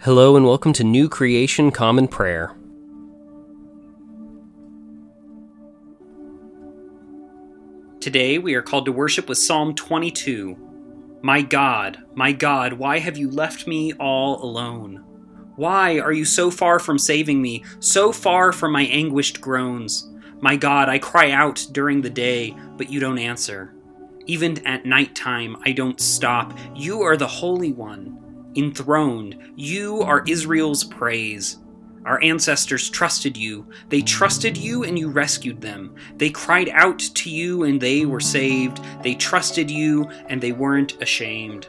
Hello and welcome to New Creation Common Prayer. Today we are called to worship with Psalm 22. My God, my God, why have you left me all alone? Why are you so far from saving me, so far from my anguished groans? My God, I cry out during the day, but you don't answer. Even at night time, I don't stop. You are the Holy One, enthroned. You are Israel's praise. Our ancestors trusted you. They trusted you and you rescued them. They cried out to you and they were saved. They trusted you and they weren't ashamed.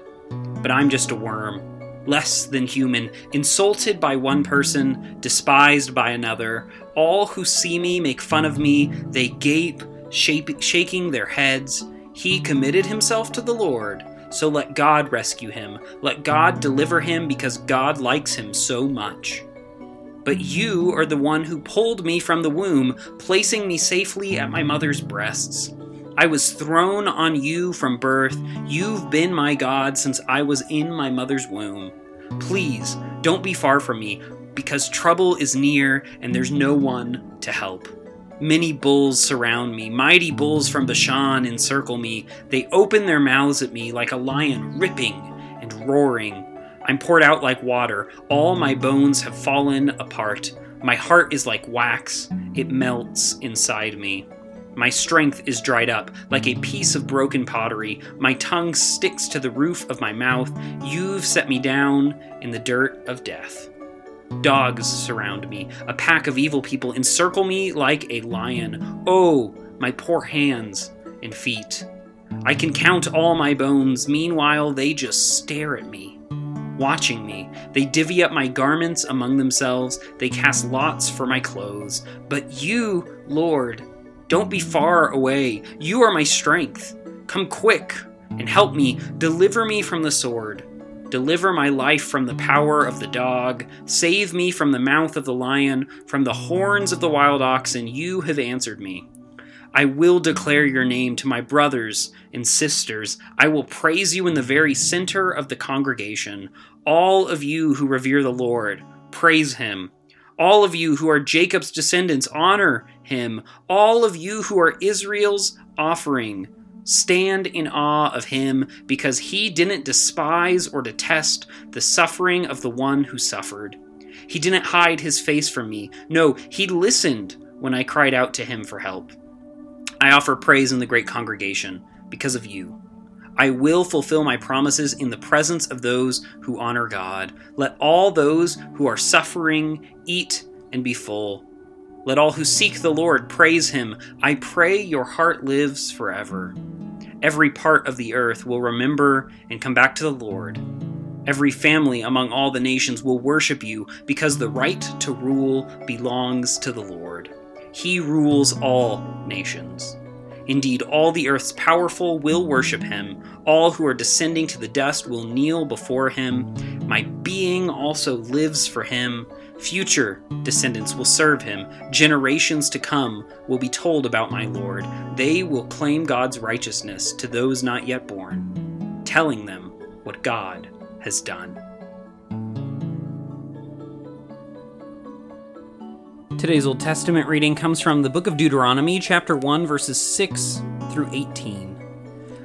But I'm just a worm, less than human, insulted by one person, despised by another. All who see me make fun of me. They gape, shape, shaking their heads. He committed himself to the Lord. So let God rescue him. Let God deliver him because God likes him so much but you are the one who pulled me from the womb, placing me safely at my mother's breasts. I was thrown on you from birth. You've been my God since I was in my mother's womb. Please, don't be far from me, because trouble is near and there's no one to help. Many bulls surround me, mighty bulls from Bashan encircle me. They open their mouths at me like a lion, ripping and roaring. I'm poured out like water. All my bones have fallen apart. My heart is like wax, it melts inside me. My strength is dried up like a piece of broken pottery. My tongue sticks to the roof of my mouth. You've set me down in the dirt of death. Dogs surround me. A pack of evil people encircle me like a lion. Oh, my poor hands and feet. I can count all my bones. Meanwhile, they just stare at me watching me. They divvy up my garments among themselves, they cast lots for my clothes. But you, Lord, don't be far away. You are my strength. Come quick and help me. Deliver me from the sword. Deliver my life from the power of the dog. Save me from the mouth of the lion, from the horns of the wild oxen. You have answered me. I will declare your name to my brothers and sisters. I will praise you in the very center of the congregation. All of you who revere the Lord, praise him. All of you who are Jacob's descendants, honor him. All of you who are Israel's offering, stand in awe of him because he didn't despise or detest the suffering of the one who suffered. He didn't hide his face from me. No, he listened when I cried out to him for help. I offer praise in the great congregation because of you. I will fulfill my promises in the presence of those who honor God. Let all those who are suffering eat and be full. Let all who seek the Lord praise him. I pray your heart lives forever. Every part of the earth will remember and come back to the Lord. Every family among all the nations will worship you because the right to rule belongs to the Lord. He rules all nations. Indeed, all the earth's powerful will worship him. All who are descending to the dust will kneel before him. My being also lives for him. Future descendants will serve him. Generations to come will be told about my Lord. They will claim God's righteousness to those not yet born, telling them what God has done. Today's Old Testament reading comes from the book of Deuteronomy, chapter 1, verses 6 through 18.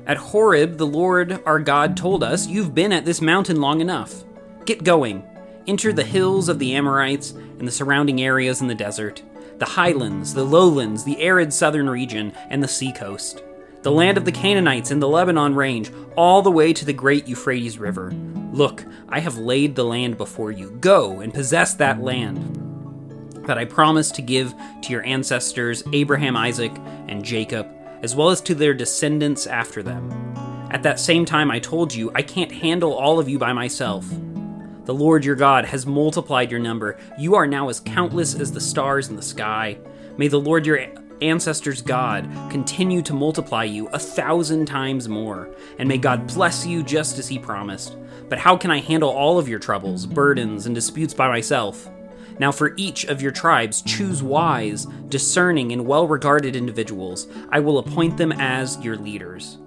At Horeb, the Lord our God told us, You've been at this mountain long enough. Get going. Enter the hills of the Amorites and the surrounding areas in the desert, the highlands, the lowlands, the arid southern region, and the seacoast, the land of the Canaanites and the Lebanon range, all the way to the great Euphrates River. Look, I have laid the land before you. Go and possess that land that I promised to give to your ancestors, Abraham, Isaac, and Jacob, as well as to their descendants after them. At that same time, I told you, I can't handle all of you by myself. The Lord your God has multiplied your number. You are now as countless as the stars in the sky. May the Lord your ancestors' God continue to multiply you a thousand times more, and may God bless you just as He promised. But how can I handle all of your troubles, burdens, and disputes by myself? Now, for each of your tribes, choose wise, discerning, and well regarded individuals. I will appoint them as your leaders.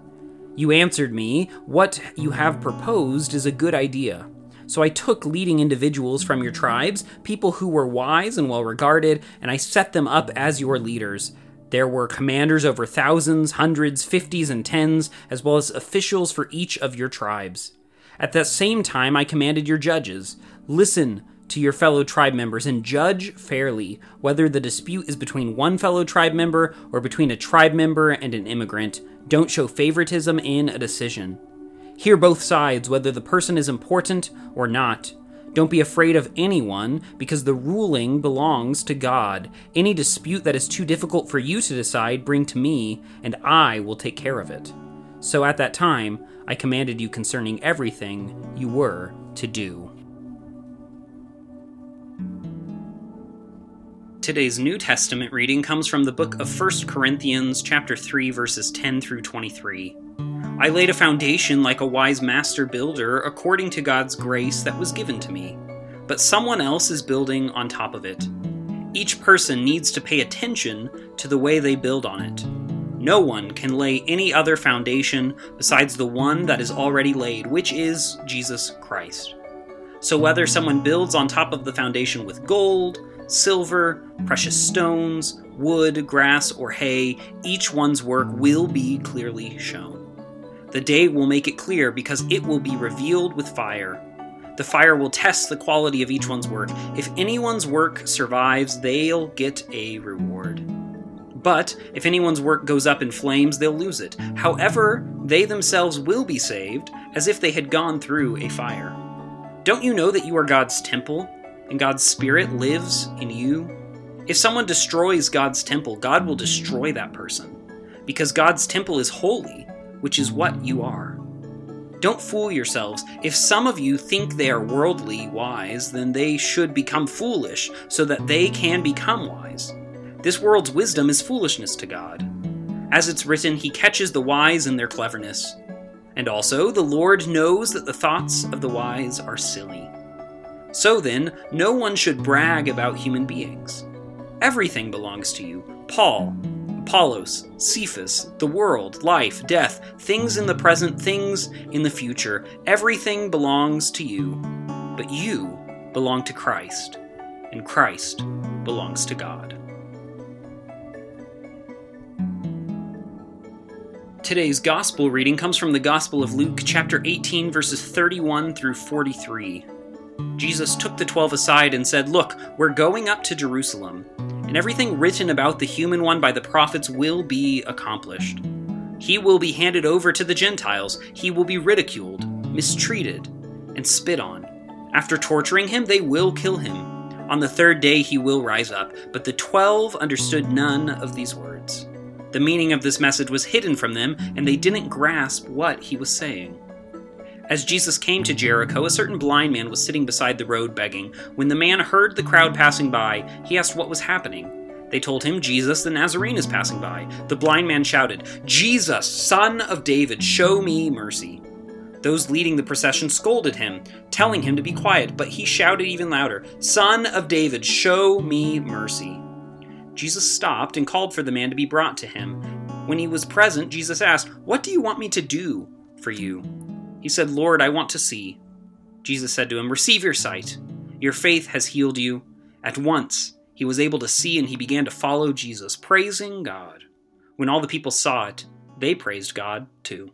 You answered me, What you have proposed is a good idea. So I took leading individuals from your tribes, people who were wise and well regarded, and I set them up as your leaders. There were commanders over thousands, hundreds, fifties, and tens, as well as officials for each of your tribes. At the same time, I commanded your judges listen to your fellow tribe members and judge fairly whether the dispute is between one fellow tribe member or between a tribe member and an immigrant. Don't show favoritism in a decision. Hear both sides, whether the person is important or not. Don't be afraid of anyone, because the ruling belongs to God. Any dispute that is too difficult for you to decide, bring to me, and I will take care of it. So at that time, I commanded you concerning everything you were to do. Today's New Testament reading comes from the book of 1 Corinthians chapter 3 verses 10 through 23. I laid a foundation like a wise master builder according to God's grace that was given to me, but someone else is building on top of it. Each person needs to pay attention to the way they build on it. No one can lay any other foundation besides the one that is already laid, which is Jesus Christ. So whether someone builds on top of the foundation with gold, silver, precious stones, wood, grass, or hay, each one's work will be clearly shown. The day will make it clear because it will be revealed with fire. The fire will test the quality of each one's work. If anyone's work survives, they'll get a reward. But if anyone's work goes up in flames, they'll lose it. However, they themselves will be saved as if they had gone through a fire. Don't you know that you are God's temple and God's Spirit lives in you? If someone destroys God's temple, God will destroy that person because God's temple is holy which is what you are. Don't fool yourselves. If some of you think they are worldly wise, then they should become foolish so that they can become wise. This world's wisdom is foolishness to God. As it's written, He catches the wise in their cleverness. And also, the Lord knows that the thoughts of the wise are silly. So then, no one should brag about human beings. Everything belongs to you Paul, Apollos, Cephas, the world, life, death, things in the present, things in the future. Everything belongs to you, but you belong to Christ, and Christ belongs to God. Today's gospel reading comes from the Gospel of Luke, chapter 18, verses 31 through 43. Jesus took the twelve aside and said, Look, we're going up to Jerusalem and everything written about the human one by the prophets will be accomplished. He will be handed over to the Gentiles, he will be ridiculed, mistreated, and spit on. After torturing him, they will kill him. On the third day he will rise up. But the twelve understood none of these words. The meaning of this message was hidden from them, and they didn't grasp what he was saying. As Jesus came to Jericho, a certain blind man was sitting beside the road begging. When the man heard the crowd passing by, he asked what was happening. They told him, Jesus the Nazarene is passing by. The blind man shouted, Jesus, son of David, show me mercy. Those leading the procession scolded him, telling him to be quiet, but he shouted even louder, Son of David, show me mercy. Jesus stopped and called for the man to be brought to him. When he was present, Jesus asked, What do you want me to do for you? He said, Lord, I want to see. Jesus said to him, Receive your sight. Your faith has healed you. At once he was able to see and he began to follow Jesus, praising God. When all the people saw it, they praised God too.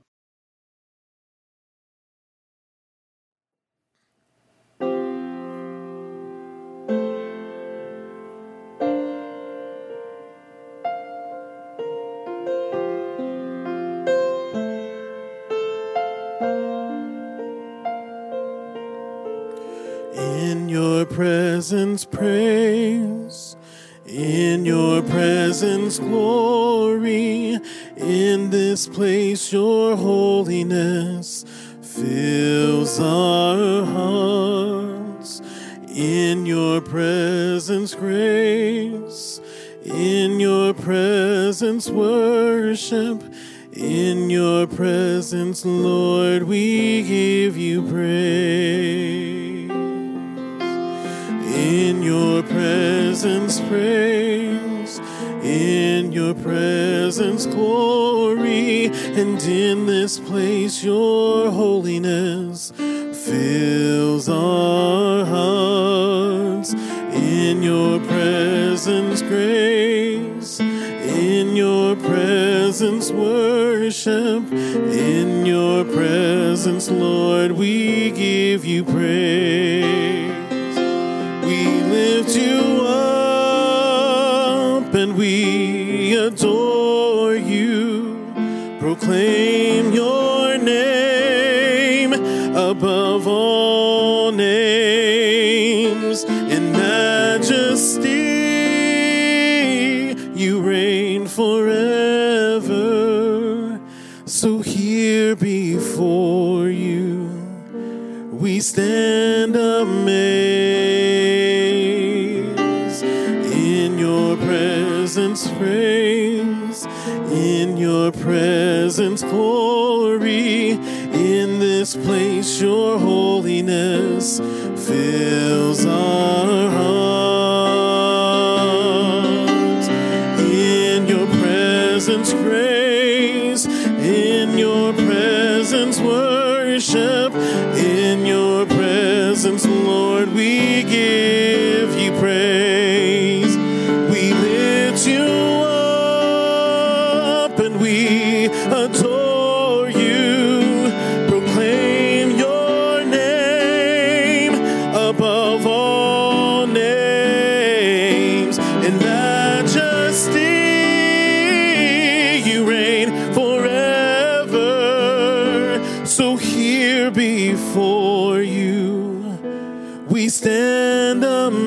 Presence praise, in your presence glory, in this place your holiness fills our hearts. In your presence grace, in your presence worship, in your presence, Lord, we give you praise. Presence, praise. In your presence, glory. And in this place, your holiness fills our hearts. In your presence, grace. In your presence, worship. In your presence, Lord, we give you praise. Proclaim your glory in this place. Your holiness fills our So here before you, we stand amazed.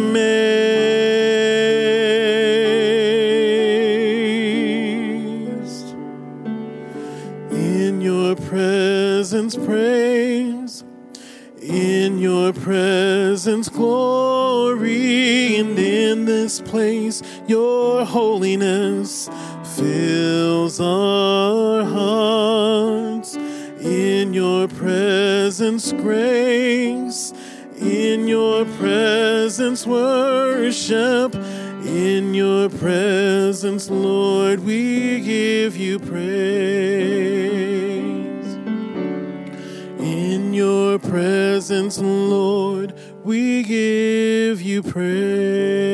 In your presence, praise. In your presence, glory. And in this place, your holiness fills our presence, grace. In your presence, worship. In your presence, Lord, we give you praise. In your presence, Lord, we give you praise.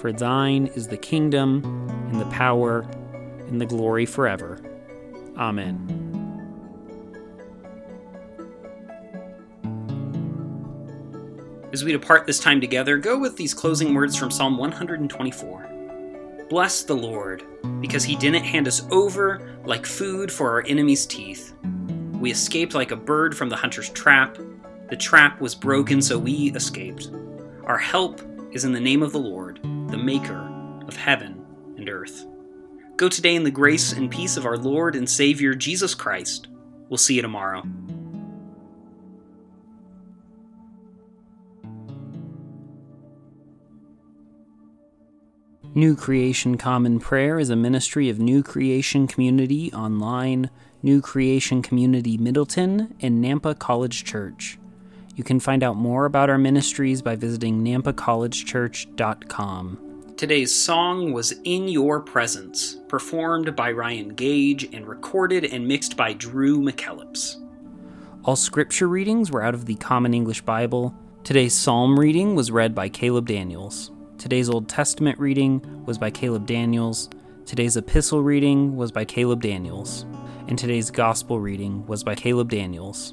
For thine is the kingdom, and the power, and the glory forever. Amen. As we depart this time together, go with these closing words from Psalm 124. Bless the Lord, because he didn't hand us over like food for our enemies' teeth. We escaped like a bird from the hunter's trap. The trap was broken, so we escaped. Our help is in the name of the Lord the Maker of heaven and earth. Go today in the grace and peace of our Lord and Savior Jesus Christ. We'll see you tomorrow. New Creation Common Prayer is a ministry of New Creation Community Online, New Creation Community Middleton, and Nampa College Church. You can find out more about our ministries by visiting nampacollegechurch.com. Today's song was In Your Presence, performed by Ryan Gage and recorded and mixed by Drew McKellips. All scripture readings were out of the Common English Bible. Today's psalm reading was read by Caleb Daniels. Today's Old Testament reading was by Caleb Daniels. Today's epistle reading was by Caleb Daniels. And today's gospel reading was by Caleb Daniels.